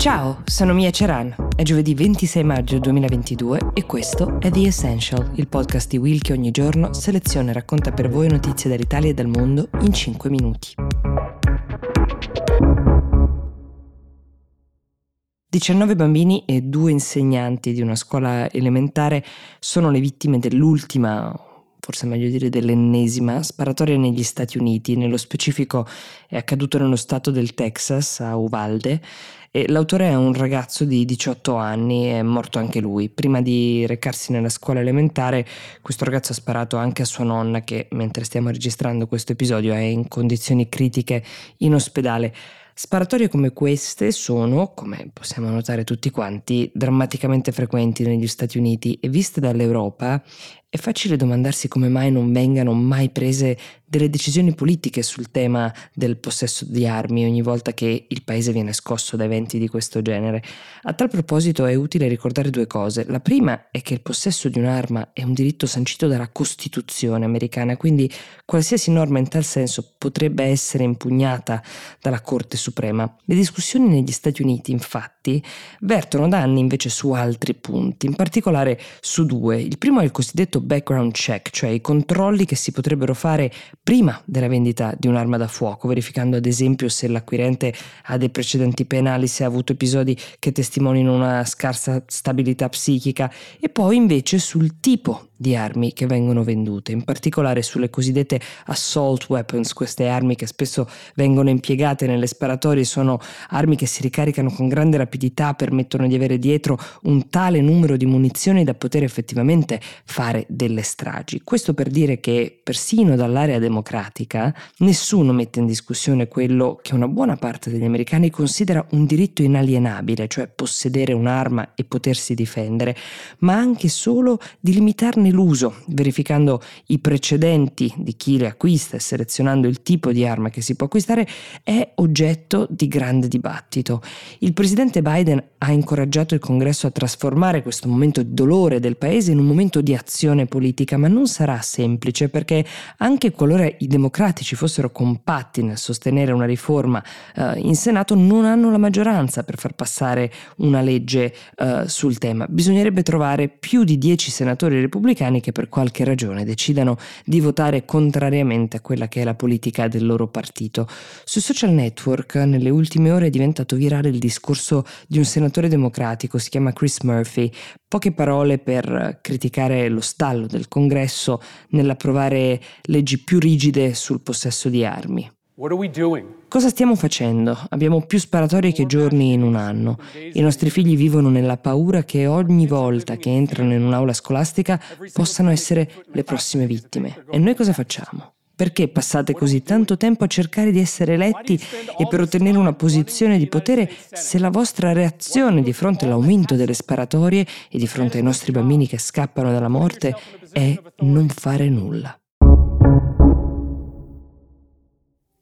Ciao, sono Mia Ceran. È giovedì 26 maggio 2022 e questo è The Essential, il podcast di Will che ogni giorno seleziona e racconta per voi notizie dall'Italia e dal mondo in 5 minuti. 19 bambini e due insegnanti di una scuola elementare sono le vittime dell'ultima, forse meglio dire dell'ennesima, sparatoria negli Stati Uniti. Nello specifico è accaduto nello stato del Texas, a Uvalde, e l'autore è un ragazzo di 18 anni, è morto anche lui. Prima di recarsi nella scuola elementare, questo ragazzo ha sparato anche a sua nonna che, mentre stiamo registrando questo episodio, è in condizioni critiche in ospedale. Sparatorie come queste sono, come possiamo notare tutti quanti, drammaticamente frequenti negli Stati Uniti e viste dall'Europa è facile domandarsi come mai non vengano mai prese delle decisioni politiche sul tema del possesso di armi ogni volta che il paese viene scosso da eventi di questo genere. A tal proposito è utile ricordare due cose. La prima è che il possesso di un'arma è un diritto sancito dalla Costituzione americana, quindi qualsiasi norma in tal senso potrebbe essere impugnata dalla Corte Suprema. Le discussioni negli Stati Uniti, infatti, vertono da anni invece su altri punti, in particolare su due. Il primo è il cosiddetto background check, cioè i controlli che si potrebbero fare prima della vendita di un'arma da fuoco, verificando ad esempio se l'acquirente ha dei precedenti penali, se ha avuto episodi che testimonino una scarsa stabilità psichica. E poi invece sul tipo di armi che vengono vendute, in particolare sulle cosiddette assault weapons, queste armi che spesso vengono impiegate nelle sparatorie, sono armi che si ricaricano con grande rapidità, permettono di avere dietro un tale numero di munizioni da poter effettivamente fare delle stragi. Questo per dire che persino dall'area democratica nessuno mette in discussione quello che una buona parte degli americani considera un diritto inalienabile, cioè possedere un'arma e potersi difendere, ma anche solo di limitarne l'uso, verificando i precedenti di chi le acquista e selezionando il tipo di arma che si può acquistare, è oggetto di grande dibattito. Il presidente Biden ha incoraggiato il Congresso a trasformare questo momento di dolore del paese in un momento di azione politica, ma non sarà semplice perché anche qualora i democratici fossero compatti nel sostenere una riforma eh, in Senato, non hanno la maggioranza per far passare una legge eh, sul tema. Bisognerebbe trovare più di 10 senatori repubblicani repubblicani che per qualche ragione decidano di votare contrariamente a quella che è la politica del loro partito. Sui social network nelle ultime ore è diventato virale il discorso di un senatore democratico, si chiama Chris Murphy, poche parole per criticare lo stallo del Congresso nell'approvare leggi più rigide sul possesso di armi. Cosa stiamo facendo? Abbiamo più sparatorie che giorni in un anno. I nostri figli vivono nella paura che ogni volta che entrano in un'aula scolastica possano essere le prossime vittime. E noi cosa facciamo? Perché passate così tanto tempo a cercare di essere eletti e per ottenere una posizione di potere se la vostra reazione di fronte all'aumento delle sparatorie e di fronte ai nostri bambini che scappano dalla morte è non fare nulla?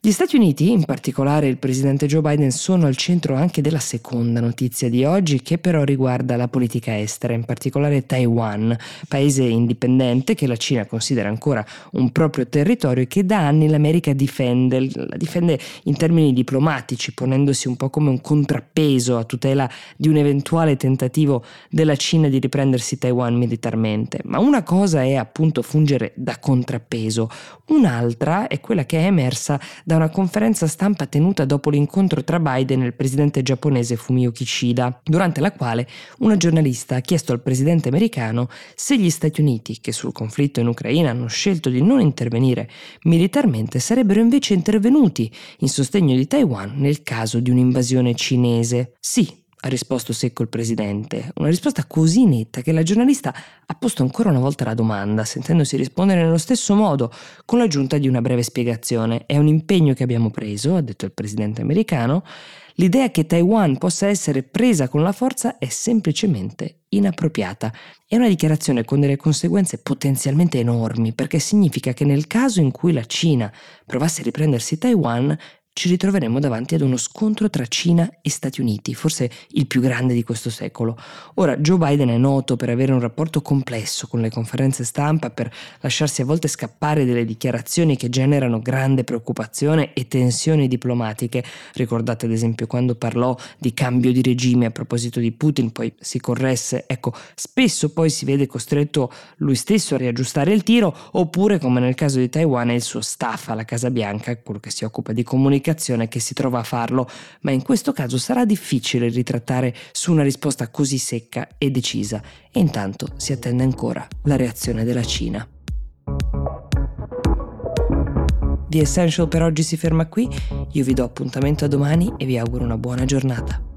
Gli Stati Uniti, in particolare il presidente Joe Biden, sono al centro anche della seconda notizia di oggi che però riguarda la politica estera, in particolare Taiwan, paese indipendente che la Cina considera ancora un proprio territorio e che da anni l'America difende, la difende in termini diplomatici, ponendosi un po' come un contrappeso a tutela di un eventuale tentativo della Cina di riprendersi Taiwan militarmente. Ma una cosa è appunto fungere da contrappeso, un'altra è quella che è emersa da una conferenza stampa tenuta dopo l'incontro tra Biden e il presidente giapponese Fumio Kishida, durante la quale una giornalista ha chiesto al presidente americano se gli Stati Uniti, che sul conflitto in Ucraina hanno scelto di non intervenire militarmente, sarebbero invece intervenuti in sostegno di Taiwan nel caso di un'invasione cinese. Sì, ha risposto secco il presidente, una risposta così netta che la giornalista ha posto ancora una volta la domanda, sentendosi rispondere nello stesso modo, con l'aggiunta di una breve spiegazione. È un impegno che abbiamo preso, ha detto il presidente americano, l'idea che Taiwan possa essere presa con la forza è semplicemente inappropriata. È una dichiarazione con delle conseguenze potenzialmente enormi, perché significa che nel caso in cui la Cina provasse a riprendersi Taiwan, ci ritroveremo davanti ad uno scontro tra Cina e Stati Uniti, forse il più grande di questo secolo. Ora, Joe Biden è noto per avere un rapporto complesso con le conferenze stampa, per lasciarsi a volte scappare delle dichiarazioni che generano grande preoccupazione e tensioni diplomatiche. Ricordate ad esempio quando parlò di cambio di regime a proposito di Putin, poi si corresse. Ecco, spesso poi si vede costretto lui stesso a riaggiustare il tiro, oppure come nel caso di Taiwan è il suo staff alla Casa Bianca, quello che si occupa di comunicazione, che si trova a farlo, ma in questo caso sarà difficile ritrattare su una risposta così secca e decisa e intanto si attende ancora la reazione della Cina. The Essential per oggi si ferma qui, io vi do appuntamento a domani e vi auguro una buona giornata.